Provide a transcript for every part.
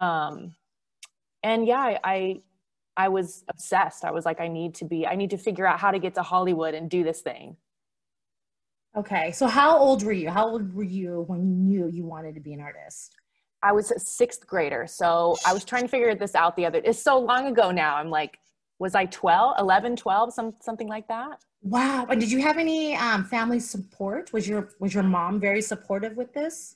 Um, and yeah, I, I, I was obsessed. I was like, I need to be, I need to figure out how to get to Hollywood and do this thing. Okay. So how old were you? How old were you when you knew you wanted to be an artist? I was a sixth grader. So I was trying to figure this out the other, it's so long ago now. I'm like, was I 12, 11, 12, some, something like that? Wow. And did you have any um, family support? Was your, was your mom very supportive with this?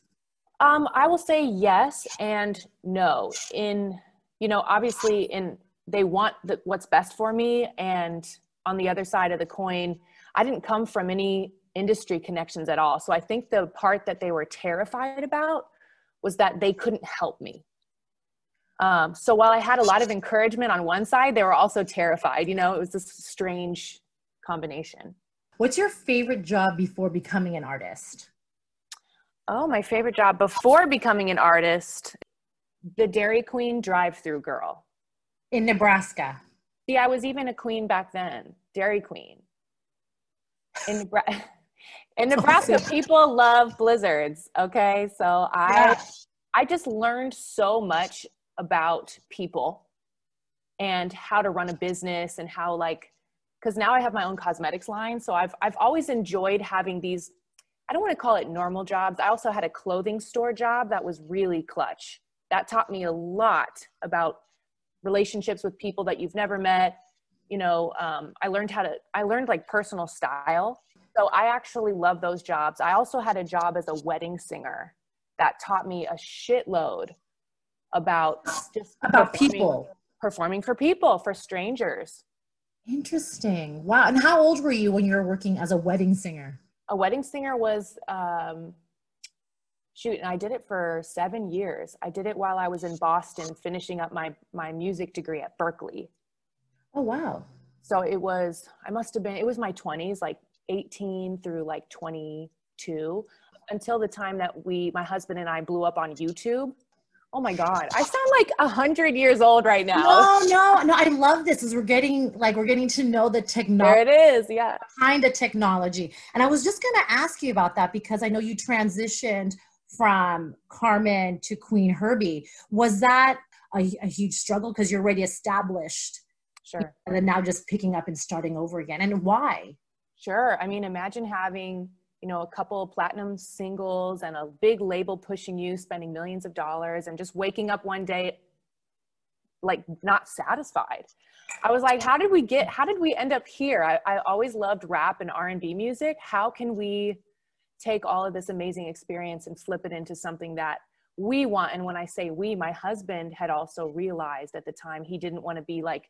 Um, I will say yes and no. In, you know, obviously in, they want the, what's best for me. And on the other side of the coin, I didn't come from any industry connections at all. So I think the part that they were terrified about was that they couldn't help me. Um, so while I had a lot of encouragement on one side, they were also terrified. You know, it was this strange combination. What's your favorite job before becoming an artist? Oh, my favorite job before becoming an artist, the Dairy Queen drive-through girl in Nebraska. See, I was even a queen back then, Dairy Queen. In Nebraska. in Nebraska, people love blizzards. Okay, so I yeah. I just learned so much about people and how to run a business and how like because now I have my own cosmetics line. So I've I've always enjoyed having these. I don't want to call it normal jobs. I also had a clothing store job that was really clutch. That taught me a lot about relationships with people that you've never met. You know, um, I learned how to. I learned like personal style so I actually love those jobs. I also had a job as a wedding singer that taught me a shitload about just about people performing for people, for strangers. Interesting. Wow. And how old were you when you were working as a wedding singer? A wedding singer was um shoot, and I did it for 7 years. I did it while I was in Boston finishing up my my music degree at Berklee Oh wow. So it was I must have been it was my 20s like 18 through like 22 until the time that we, my husband and I blew up on YouTube. Oh my God. I sound like a hundred years old right now. No, no, no. I love this as we're getting like we're getting to know the technology. There it is, yeah. Behind the technology. And I was just gonna ask you about that because I know you transitioned from Karmin to Qveen Herby. Was that a, a huge struggle because you're already established? Sure. And then now just picking up and starting over again. And why? Sure. I mean, imagine having, you know, a couple platinum singles and a big label pushing you, spending millions of dollars and just waking up one day like not satisfied. I was like, how did we get, how did we end up here? I, I always loved rap and R&B music. How can we take all of this amazing experience and flip it into something that we want? And when I say we, my husband had also realized at the time he didn't want to be like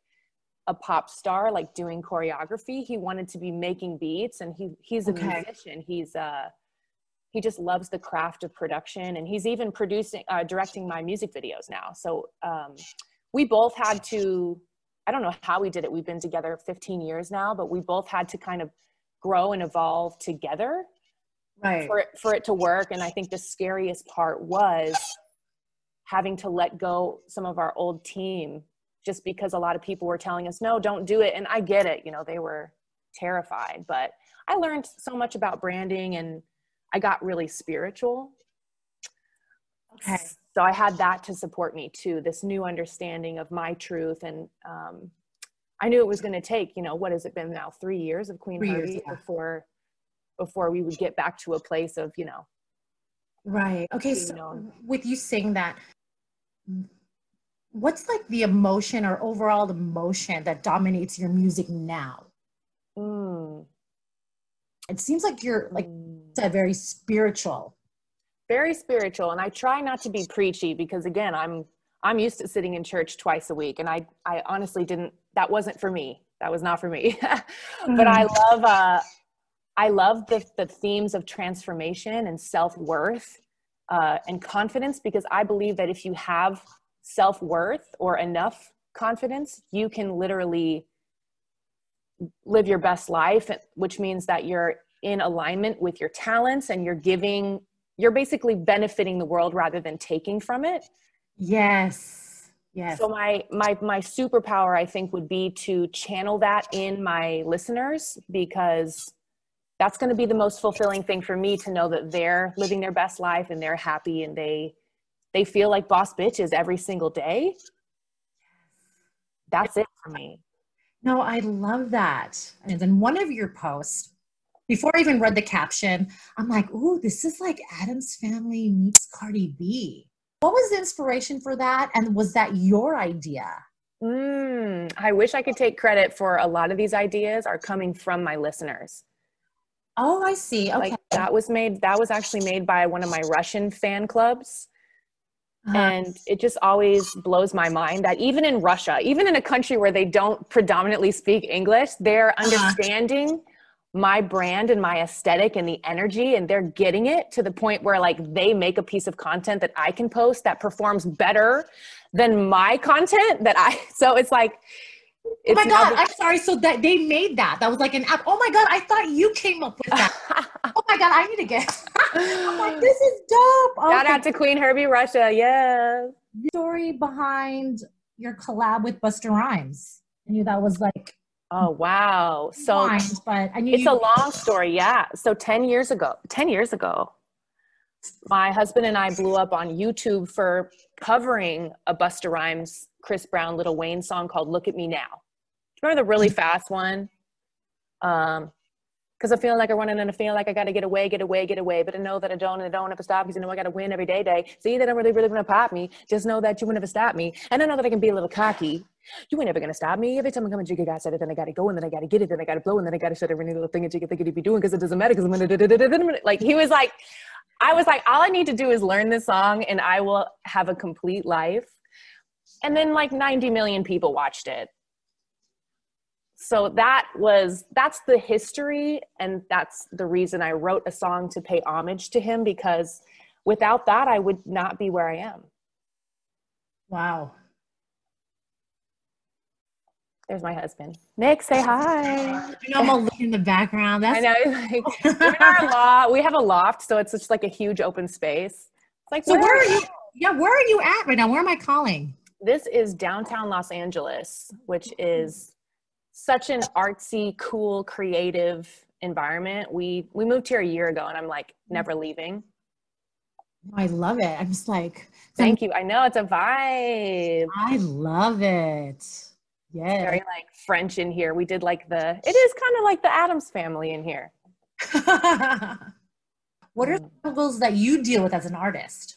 a pop star like doing choreography. He wanted to be making beats and he he's a okay. musician. He's uh he just loves the craft of production and he's even producing uh, directing my music videos now. So um we both had to i don't know how we did it. We've been together 15 years now but we both had to kind of grow and evolve together right. for it, for it to work. And i think the scariest part was having to let go some of our old team just because a lot of people were telling us, no, don't do it. And I get it, you know, they were terrified, but I learned so much about branding and I got really spiritual. Okay. So I had that to support me too, this new understanding of my truth. And um, I knew it was going to take, you know, what has it been now? Three years of Queen Three Herbie yeah. before, before we would get back to a place of, you know. Right. Okay. So known. with you saying that, what's like the emotion or overall emotion that dominates your music now? Mm. It seems like you're like mm. very spiritual. Very spiritual, and I try not to be preachy because again, I'm I'm used to sitting in church twice a week, and I I honestly didn't. That wasn't for me. That was not for me. mm. But I love uh, I love the the themes of transformation and self worth uh, and confidence because I believe that if you have self worth or enough confidence, you can literally live your best life, which means that you're in alignment with your talents and you're giving, you're basically benefiting the world rather than taking from it. Yes. Yes. So my my my superpower I think would be to channel that in my listeners because that's going to be the most fulfilling thing for me to know that they're living their best life and they're happy and they they feel like boss bitches every single day. That's it for me. No, I love that. And then one of your posts, before I even read the caption, I'm like, ooh, this is like Addams Family meets Cardi B. What was the inspiration for that? And was that your idea? Mm, I wish I could take credit for a lot of these ideas are coming from my listeners. Oh, I see. Okay. Like that was made that was actually made by one of my Russian fan clubs. Uh-huh. And it just always blows my mind that even in Russia, even in a country where they don't predominantly speak English, they're uh-huh. understanding my brand and my aesthetic and the energy and they're getting it to the point where like they make a piece of content that I can post that performs better than my content that I so it's like oh my god, I'm sorry. So that they made that. That was like an app. Oh my god, I thought you came up with that. oh my god, I need to get. I'm like, this is dope. Shout okay. out to Qveen Herby Russia. Yeah. Story behind your collab with Busta Rhymes. I knew that was like. Oh wow! So, but I knew it's you- a long story. Yeah. So ten years ago, ten years ago, my husband and I blew up on YouTube for covering a Busta Rhymes, Chris Brown, Lil Wayne song called "Look at Me Now." Do you Remember the really mm. fast one? Um, because I feel like I'm running and I feel like I got to get away, get away, get away. But I know that I don't and I don't ever stop because I know I got to win every day, day. See, that I'm really, really to pop me. Just know that you will never stop me. And I know that I can be a little cocky. You ain't never going to stop me. Every time I come and jiggy, I said it, then I got to go and then I got to get it, then I got to blow and then I got to shut every little thing and jiggy, think it be doing because it doesn't matter because I'm to, like, he was like, I was like, all I need to do is learn this song and I will have a complete life. And then like 90 million people watched it. So that was that's the history and that's the reason I wrote a song to pay homage to him because without that I would not be where I am. Wow. There's my husband. Nick, say hi. You know, I'm in the background. That's- I know. Like, we're in our loft. We have a loft, so it's just like a huge open space. It's like, so where, where are you? Yeah, where are you at right now? Where am I calling? This is downtown Los Angeles, which is such an artsy, cool, creative environment. We we moved here a year ago, and I'm like never leaving. I love it. I'm just like, thank you. I know it's a vibe. I love it. Yeah. Very like French in here. We did like the, it is kind of like the Addams family in here. what are mm. struggles that you deal with as an artist?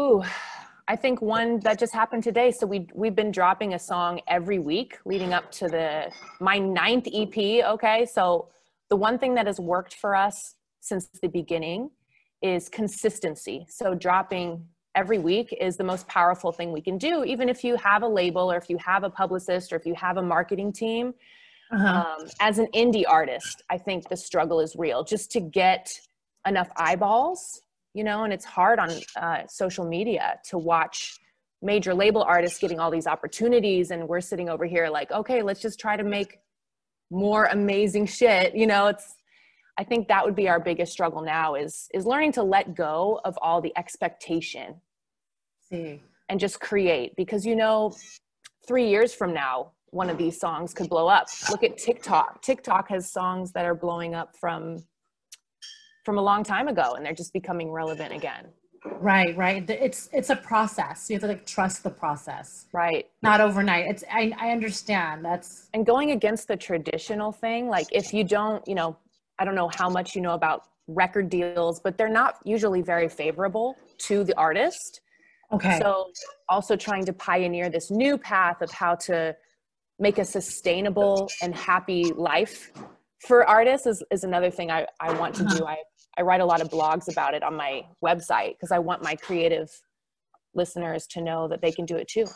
Ooh, I think one that just happened today. So we we've been dropping a song every week leading up to the my ninth EP. Okay, so the one thing that has worked for us since the beginning is consistency. So dropping every week is the most powerful thing we can do, even if you have a label or if you have a publicist or if you have a marketing team. Uh-huh. Um, as an indie artist, I think the struggle is real just to get enough eyeballs, you know, and it's hard on uh, social media to watch major label artists getting all these opportunities. And we're sitting over here like, okay, let's just try to make more amazing shit. You know, it's, I think that would be our biggest struggle now is is learning to let go of all the expectation See. and just create because you know 3 years from now one of these songs could blow up. Look at TikTok. TikTok has songs that are blowing up from from a long time ago and they're just becoming relevant again. Right, right. It's it's a process. You have to like trust the process. Right. Not overnight. It's I I understand. That's and going against the traditional thing, like if you don't, you know, I don't know how much you know about record deals, but they're not usually very favorable to the artist. Okay. So also trying to pioneer this new path of how to make a sustainable and happy life for artists is, is another thing I, I want to uh-huh. do. I, I write a lot of blogs about it on my website because I want my creative listeners to know that they can do it too.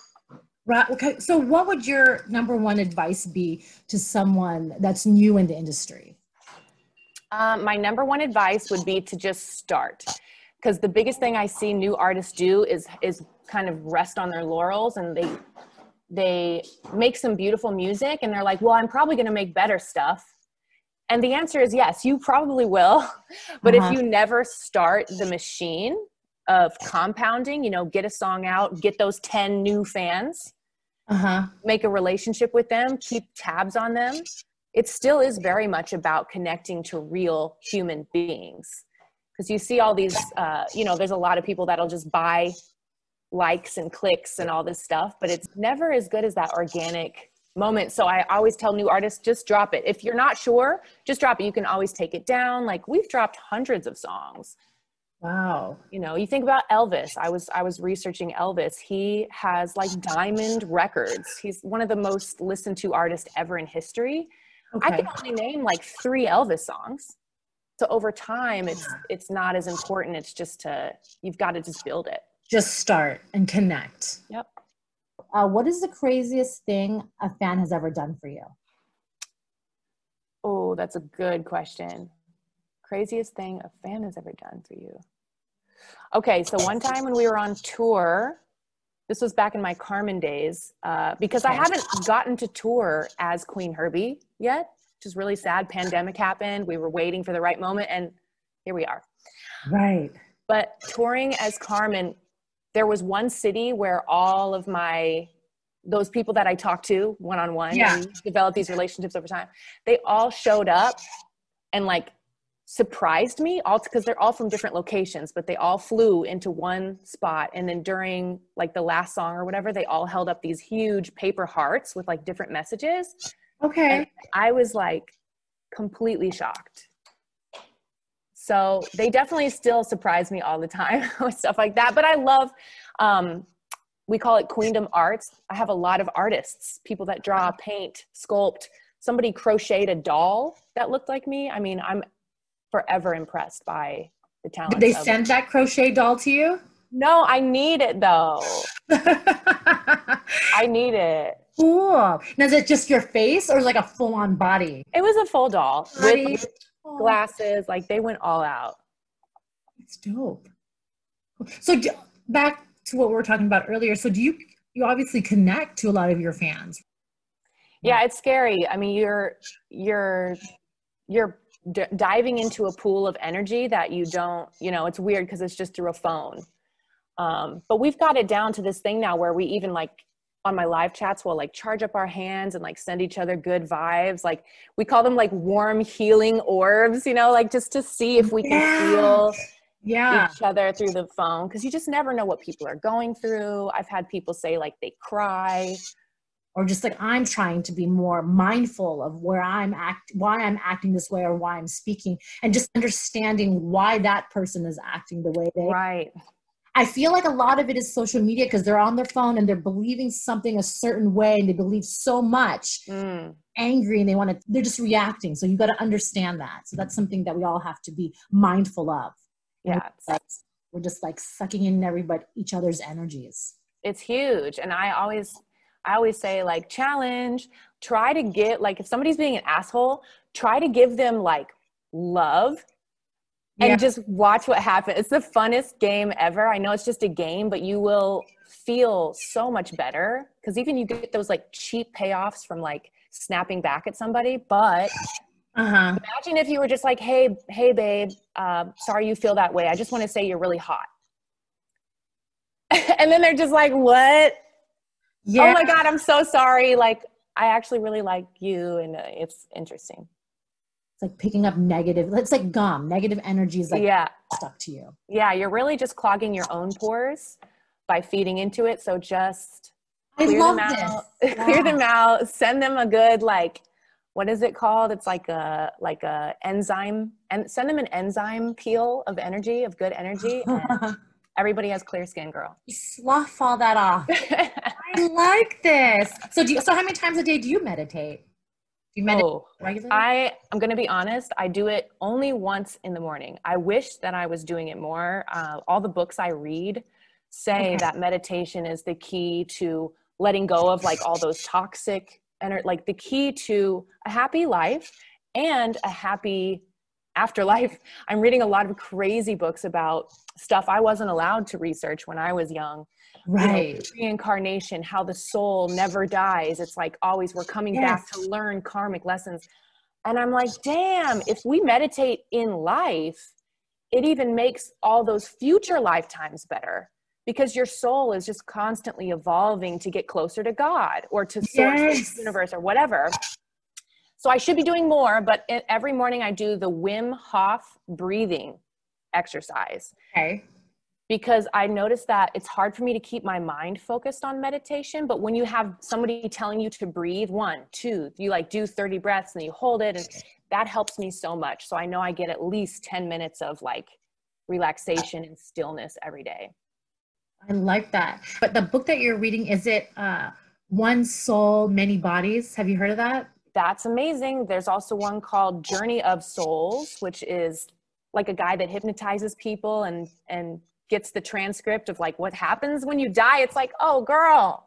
Right. Okay. So what would your number one advice be to someone that's new in the industry? Um, my number one advice would be to just start because the biggest thing I see new artists do is is kind of rest on their laurels and they they make some beautiful music and they're like, well, I'm probably going to make better stuff. And the answer is yes, you probably will. But uh-huh. if you never start the machine of compounding, you know, get a song out, get those 10 new fans, uh-huh. make a relationship with them, keep tabs on them, it still is very much about connecting to real human beings because you see all these uh, you know there's a lot of people that'll just buy likes and clicks and all this stuff but it's never as good as that organic moment. So i always tell new artists just drop it. If you're not sure just drop it. You can always take it down. Like we've dropped hundreds of songs. Wow. You know you think about elvis. I was i was researching elvis. He has like diamond records. He's one of the most listened to artists ever in history. Okay. i can only name like three elvis songs. So over time it's it's not as important. It's just to you've got to just build it. Just start and connect. Yep uh, what is the craziest thing a fan has ever done for you oh that's a good question craziest thing a fan has ever done for you okay so one time when we were on tour this was back in my Karmin days uh, because i haven't gotten to tour as Qveen Herby yet which is really sad. Pandemic happened. We were waiting for the right moment, and here we are. Right. But touring as Karmin, there was one city where all of my those people that I talked to one on one and developed these relationships over time, they all showed up and like surprised me all because they're all from different locations but they all flew into one spot and then during like the last song or whatever they all held up these huge paper hearts with like different messages Okay. And I was like completely shocked. So they definitely still surprise me all the time with stuff like that. But I love, um, we call it Queendom Arts. I have a lot of artists, people that draw, paint, sculpt. Somebody crocheted a doll that looked like me. I mean, I'm forever impressed by the talent. Did they send that crochet doll to you? No, I need it though. I need it. Cool. Now, is it just your face or like a full on body? It was a full doll body. with glasses. Like they went all out. It's dope. So do, back to what we were talking about earlier. So do you you obviously connect to a lot of your fans? Yeah, it's scary. I mean, you're you're you're d- diving into a pool of energy that you don't. You know, it's weird because it's just through a phone. Um, but we've got it down to this thing now where we even like on my live chats will like charge up our hands and like send each other good vibes. Like we call them like warm healing orbs, you know, like just to see if we can yeah. feel yeah. each other through the phone because you just never know what people are going through. I've had people say like they cry or just like I'm trying to be more mindful of where I'm act why I'm acting this way or why I'm speaking and just understanding why that person is acting the way they Right. I feel like a lot of it is social media because they're on their phone and they're believing something a certain way and they believe so much mm. angry and they want to, they're just reacting. So you got to understand that. So that's something that we all have to be mindful of. Yeah. Like, we're just like sucking in everybody, each other's energies. It's huge. And I always, I always say like challenge, try to get like if somebody's being an asshole, try to give them like love and yeah. just watch what happens. It's the funnest game ever. I know it's just a game, but you will feel so much better because even you get those like cheap payoffs from like snapping back at somebody. But uh-huh. imagine if you were just like, "Hey, hey, babe, uh, sorry you feel that way. I just want to say you're really hot." and then they're just like, "What? Yeah. Oh my god, I'm so sorry. Like, I actually really like you, and uh, it's interesting." It's like picking up negative it's like gum negative energy is like yeah. stuck to you. Yeah you're really just clogging your own pores by feeding into it. So just clear them out yeah. clear them out send them a good like what is it called? It's like a like a enzyme and send them an enzyme peel of energy of good energy everybody has clear skin girl. You slough all that off. I like this. So do you so how many times a day do you meditate you meditate oh, regularly? I I'm going to be honest. I do it only once in the morning. I wish that I was doing it more. Uh, all the books I read say okay. that meditation is the key to letting go of like all those toxic and like the key to a happy life and a happy afterlife. I'm reading a lot of crazy books about stuff I wasn't allowed to research when I was young right you know, reincarnation how the soul never dies it's like always we're coming yes. back to learn karmic lessons and i'm like damn if we meditate in life it even makes all those future lifetimes better because your soul is just constantly evolving to get closer to god or to source yes. universe or whatever so i should be doing more but every morning i do the wim hof breathing exercise. Okay. Because I noticed that it's hard for me to keep my mind focused on meditation. But when you have somebody telling you to breathe, one, two, you like do 30 breaths and you hold it, and that helps me so much. So I know I get at least 10 minutes of like relaxation and stillness every day. I like that. But the book that you're reading, is it uh, One Soul, Many Bodies? Have you heard of that? That's amazing. There's also one called Journey of Souls, which is like a guy that hypnotizes people and and gets the transcript of like what happens when you die. It's like, oh girl.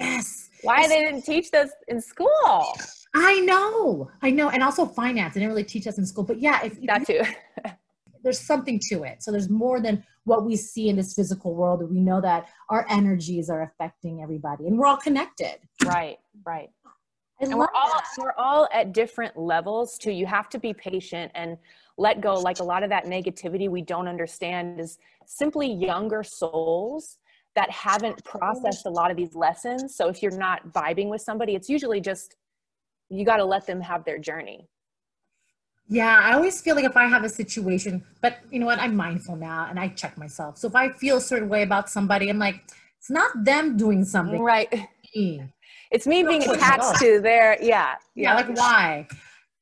Yes. Why they didn't teach this in school? I know. I know. And also finance. They didn't really teach us in school. But yeah, if That too. there's something to it. So there's more than what we see in this physical world. We know that our energies are affecting everybody and we're all connected. right, right. And we're all that. we're all at different levels too you have to be patient and let go like a lot of that negativity we don't understand is simply younger souls that haven't processed a lot of these lessons so if you're not vibing with somebody it's usually just you got to let them have their journey Yeah, I always feel like if I have a situation, but you know what? I'm mindful now and I check myself. So if I feel a certain way about somebody, I'm like, it's not them doing something. right Me. It's me being No, attached to their yeah Yeah, like why?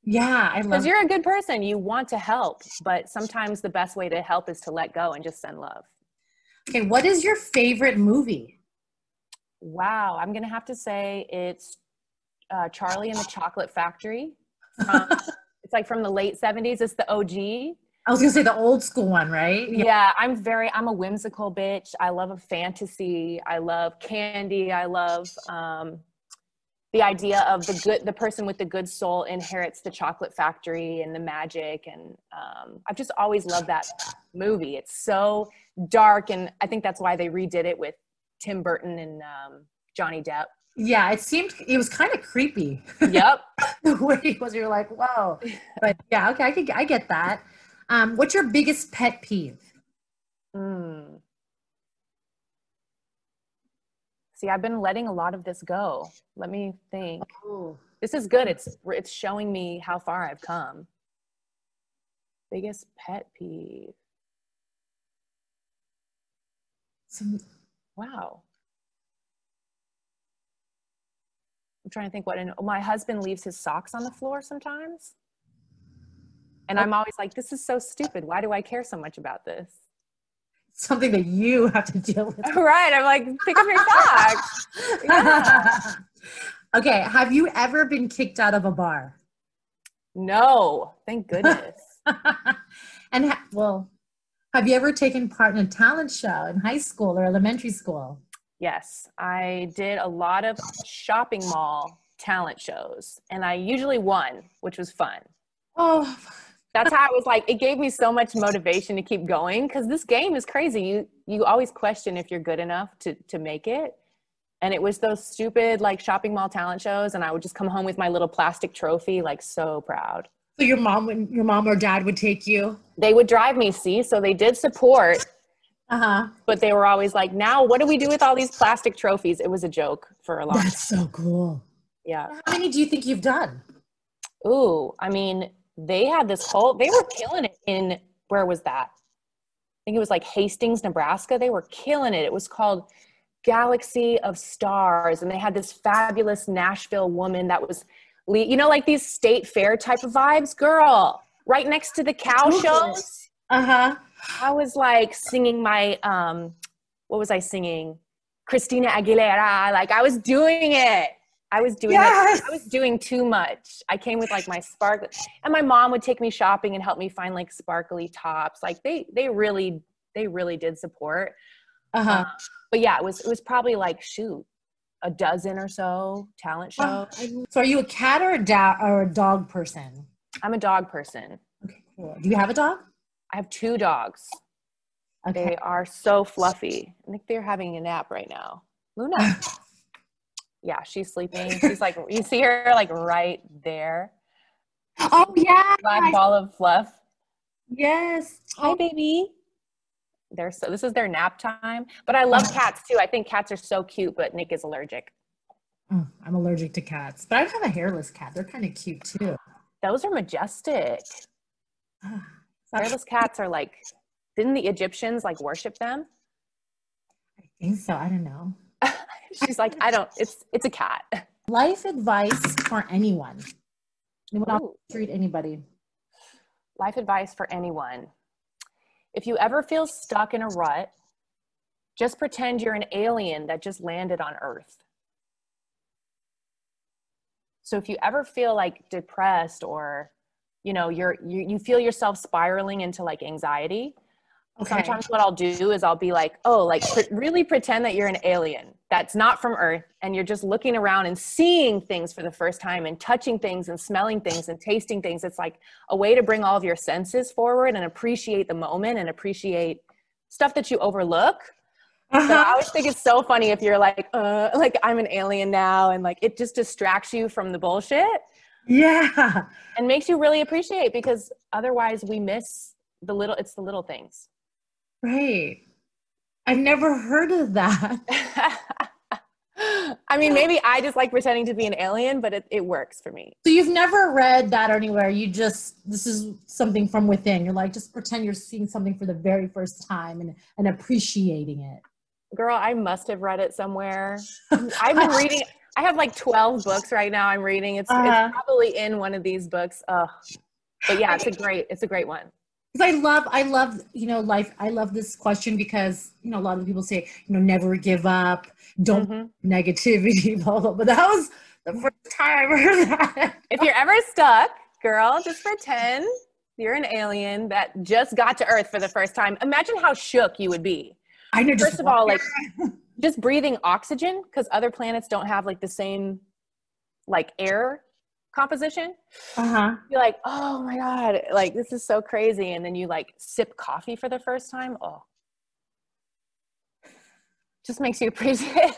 Yeah, I love because you're a good person you want to help but sometimes the best way to help is to let go and just send love Okay, what is your favorite movie? Wow, I'm gonna have to say it's uh, Charlie and the Chocolate Factory. Um, it's like from the late '70s. It's the OG. I was gonna say the old school one, right? Yeah. I'm very. I'm a whimsical bitch. I love a fantasy. I love candy. I love um, the idea of the good. The person with the good soul inherits the chocolate factory and the magic. And um, I've just always loved that movie. It's so dark, and I think that's why they redid it with Tim Burton and um, Johnny Depp. Yeah, it seemed it was kind of creepy Yep. the way it was. You're like, whoa. But yeah, okay, I can I get that. Um, what's your biggest pet peeve? Mm. See, I've been letting a lot of this go. Let me think. Oh, This is good. It's it's showing me how far I've come. Biggest pet peeve. some, Wow. I'm trying to think what. And my husband leaves his socks on the floor sometimes, and I'm always like, "This is so stupid. Why do I care so much about this?" Something that you have to deal with. Right? I'm like, pick up your socks. Yeah. okay, have you ever been kicked out of a bar? No, thank goodness. and ha- well, have you ever taken part in a talent show in high school or elementary school? Yes, I did a lot of shopping mall talent shows and I usually won, which was fun. Oh, That's how I was like, it gave me so much motivation to keep going because this game is crazy. You you always question if you're good enough to to make it. And it was those stupid like shopping mall talent shows and I would just come home with my little plastic trophy, like so proud. so your mom would, your mom or dad would take you? They would drive me, see, so they did support, Uh huh. but they were always like, now what do we do with all these plastic trophies? It was a joke for a long time. That's so cool. Yeah. How many do you think you've done? Ooh, I mean, they had this whole, they were killing it in, where was that? I think it was like Hastings, Nebraska. They were killing it. It was called Galaxy of Stars. And they had this fabulous Nashville woman that was, you know, like these state fair type of vibes. Girl, right next to the cow shows. Uh huh. I was like singing my, um, what was I singing? Christina Aguilera. Like I was doing it. I was doing Yes. I was doing too much. I came with like my sparkle, and my mom would take me shopping and help me find like sparkly tops. Like they, they really, they really did support. Uh huh. Um, but yeah, it was, it was probably like shoot, a dozen or so talent shows. So are you a cat or a da- or a dog person? I'm a dog person. Okay, cool. Do you have a dog? I have two dogs. Okay. They are so fluffy. I think they're having a nap right now. Luna. yeah, she's sleeping. She's like, you see her like right there. Oh yeah. Black ball of fluff. Yes. Hi, baby. They're so, this is their nap time. But I love cats too. I think cats are so cute, but Nick is allergic. Oh, I'm allergic to cats, but I have a hairless cat. They're kind of cute too. Those are majestic. Ah, Hairless cats are like didn't the Egyptians like worship them? I think so. I don't know. She's like, I don't. It's it's a cat. Life advice for anyone. Anyone off Ooh. the street, anybody. Life advice for anyone. If you ever feel stuck in a rut, just pretend you're an alien that just landed on Earth. So if you ever feel like depressed or you know you're you, you feel yourself spiraling into like anxiety Okay. sometimes what i'll do is i'll be like oh like pre- really pretend that you're an alien that's not from earth and you're just looking around and seeing things for the first time and touching things and smelling things and tasting things it's like a way to bring all of your senses forward and appreciate the moment and appreciate stuff that you overlook so i Uh-huh. always think it's so funny if you're like uh like i'm an alien now and like it just distracts you from the bullshit Yeah. and makes you really appreciate because otherwise we miss the little it's the little things Right. I've never heard of that. I mean, maybe I just like pretending to be an alien, but it, it works for me. So you've never read that anywhere. You just this is something from within. You're like just pretend you're seeing something for the very first time and and appreciating it. Girl, I must have read it somewhere. I've been reading, I have like 12 books right now I'm reading. It's, Uh-huh. it's probably in one of these books. Ugh. But yeah, it's a great, it's a great one. Because I love, I love, you know, life. I love this question because you know a lot of people say, you know, never give up, don't Mhm. negativity, blah blah. But that was the first time I heard that. If you're ever stuck, girl, just pretend you're an alien that just got to Earth for the first time. Imagine how shook you would be. I know. First of all, like just breathing oxygen because other planets don't have like the same like air composition. uh huh. You're like, oh my god, like this is so crazy, and then you like sip coffee for the first time. Oh, just makes you appreciate.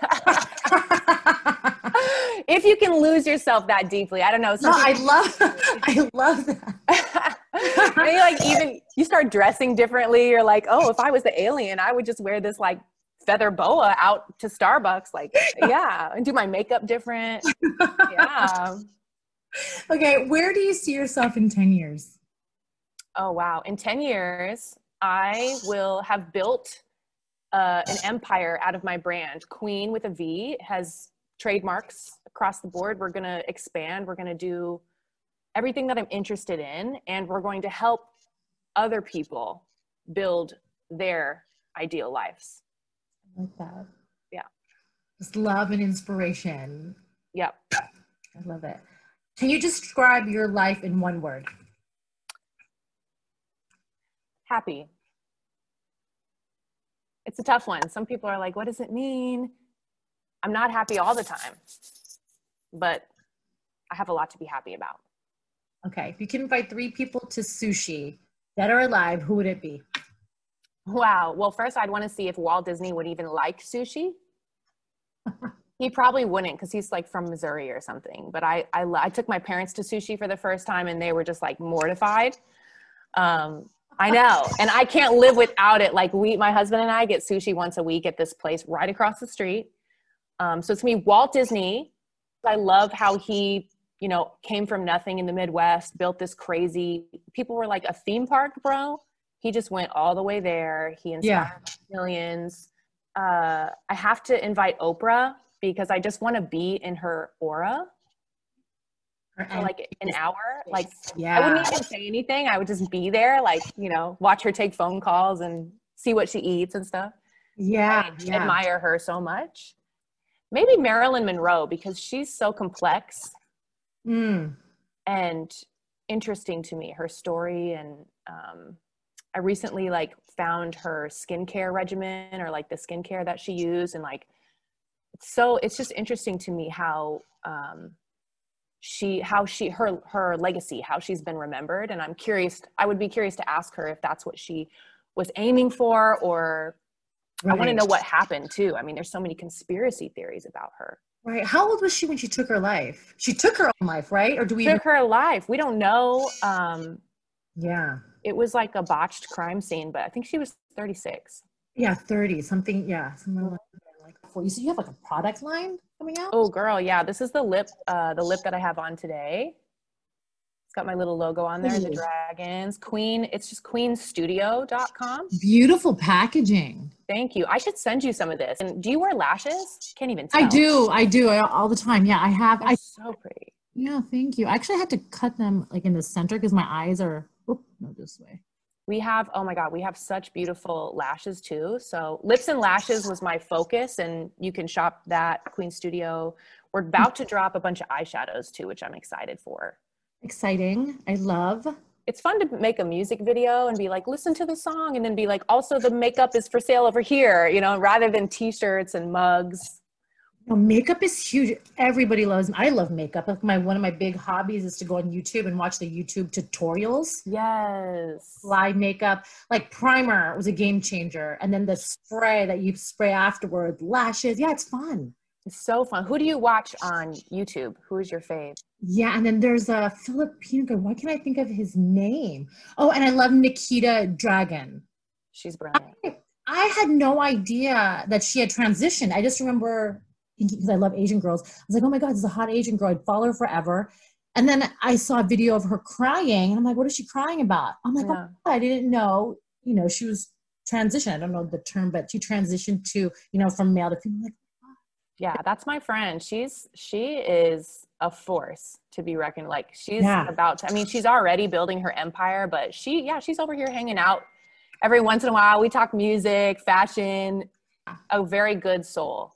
if you can lose yourself that deeply, I don't know. no, I love, I love that. and you like even you start dressing differently. You're like, oh, if I was the alien, I would just wear this like feather boa out to Starbucks. Like, yeah, and do my makeup different. Yeah. Okay, where do you see yourself in ten years? Oh wow! In ten years, I will have built uh, an empire out of my brand. Queen with a V has trademarks across the board. We're gonna expand. We're gonna do everything that I'm interested in, and we're going to help other people build their ideal lives. I like that. Yeah. Just love and inspiration. Yep. I love it. Can you describe your life in one word? Happy. It's a tough one. Some people are like, what does it mean? I'm not happy all the time, but I have a lot to be happy about. Okay, if you can invite three people to sushi that are alive, who would it be? Wow. Well, first, I'd want to see if Walt Disney would even like sushi. he probably wouldn't because he's like from Missouri or something. But I, I, I took my parents to sushi for the first time and they were just like mortified. Um, I know. And I can't live without it. Like, we, my husband and I get sushi once a week at this place right across the street. Um, so it's me, Walt Disney. I love how he, you know, came from nothing in the Midwest, built this crazy, people were like, a theme park, bro he just went all the way there. He inspired Yeah. millions. Uh, I have to invite Oprah because I just want to be in her aura for like an hour. Like yeah. I wouldn't even say anything. I would just be there, like you know, watch her take phone calls and see what she eats and stuff. yeah, I yeah. admire her so much. Maybe Marilyn Monroe because she's so complex Mm. and interesting to me. Her story and um, I recently like found her skincare regimen or like the skincare that she used and like so it's just interesting to me how um, she how she her her legacy how she's been remembered and I'm curious I would be curious to ask her if that's what she was aiming for or I want to know what happened too. I mean, there's so many conspiracy theories about her. Right. How old was she when she took her life? She took her own life, right? Or do we? Even, Took her alive. We don't know. Um, yeah, it was like a botched crime scene, but I think she was 36. yeah, thirty something. Yeah, something like that. Like for you. So you have like a product line coming out. Oh, girl, yeah. This is the lip, uh, the lip that I have on today. It's got my little logo on there, the dragons. Queen, it's just queenstudio.com. Beautiful packaging. Thank you. I should send you some of this. And do you wear lashes? Can't even tell. I do. I do I, all the time. Yeah, I have. They're I so pretty. yeah. Thank you. I actually had to cut them like in the center because my eyes are. Oop, no, this way. We have, oh my God, we have such beautiful lashes too. So lips and lashes was my focus and you can shop that Queen Studio. We're about to drop a bunch of eyeshadows too, which I'm excited for. Exciting. I love. It's fun to make a music video and be like, listen to the song and then be like, also the makeup is for sale over here, you know, rather than t-shirts and mugs. Know, makeup is huge. Everybody loves. I love makeup. Like my one of my big hobbies is to go on YouTube and watch the YouTube tutorials. Yes. Apply makeup, like primer was a game changer, and then the spray that you spray afterward, lashes. Yeah, it's fun. It's so fun. Who do you watch on YouTube? Who is your fave? Yeah, and then there's a Filipino guy. Why can't I think of his name? Oh, and I love Nikita Dragun. She's brilliant. I had no idea that she had transitioned. I just remember because I love Asian girls. I was like, oh my God, this is a hot Asian girl. I'd follow her forever. And then I saw a video of her crying. And I'm like, what is she crying about? I'm like, Yeah. oh, I didn't know, you know, she was transitioned. I don't know the term, but she transitioned to, you know, from male to female. Like, Yeah, that's my friend. She's she is a force to be reckoned. Like she's Yeah. about to. I mean, she's already building her empire, but she, yeah, she's over here hanging out every once in a while. We talk music, fashion. A very good soul.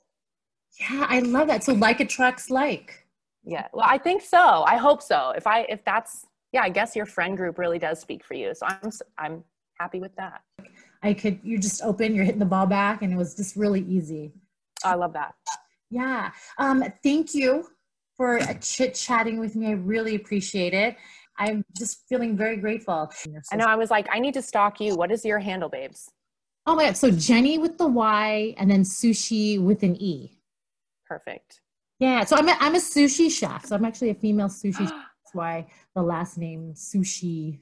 Yeah, I love that. So like attracts like. Yeah. Well, I think so. I hope so. If I if that's yeah, I guess your friend group really does speak for you. So I'm I'm happy with that. I could, you're just open, you're hitting the ball back, and it was just really easy. I love that. Yeah. Um, thank you for chit chatting with me. I really appreciate it. I'm just feeling very grateful. I know. I was like, I need to stalk you. What is your handle, babes? Oh my God. So Jenny with the Y and then sushi with an E. Perfect. Yeah. So I'm a, I'm a sushi chef. So I'm actually a female sushi chef. That's why the last name sushi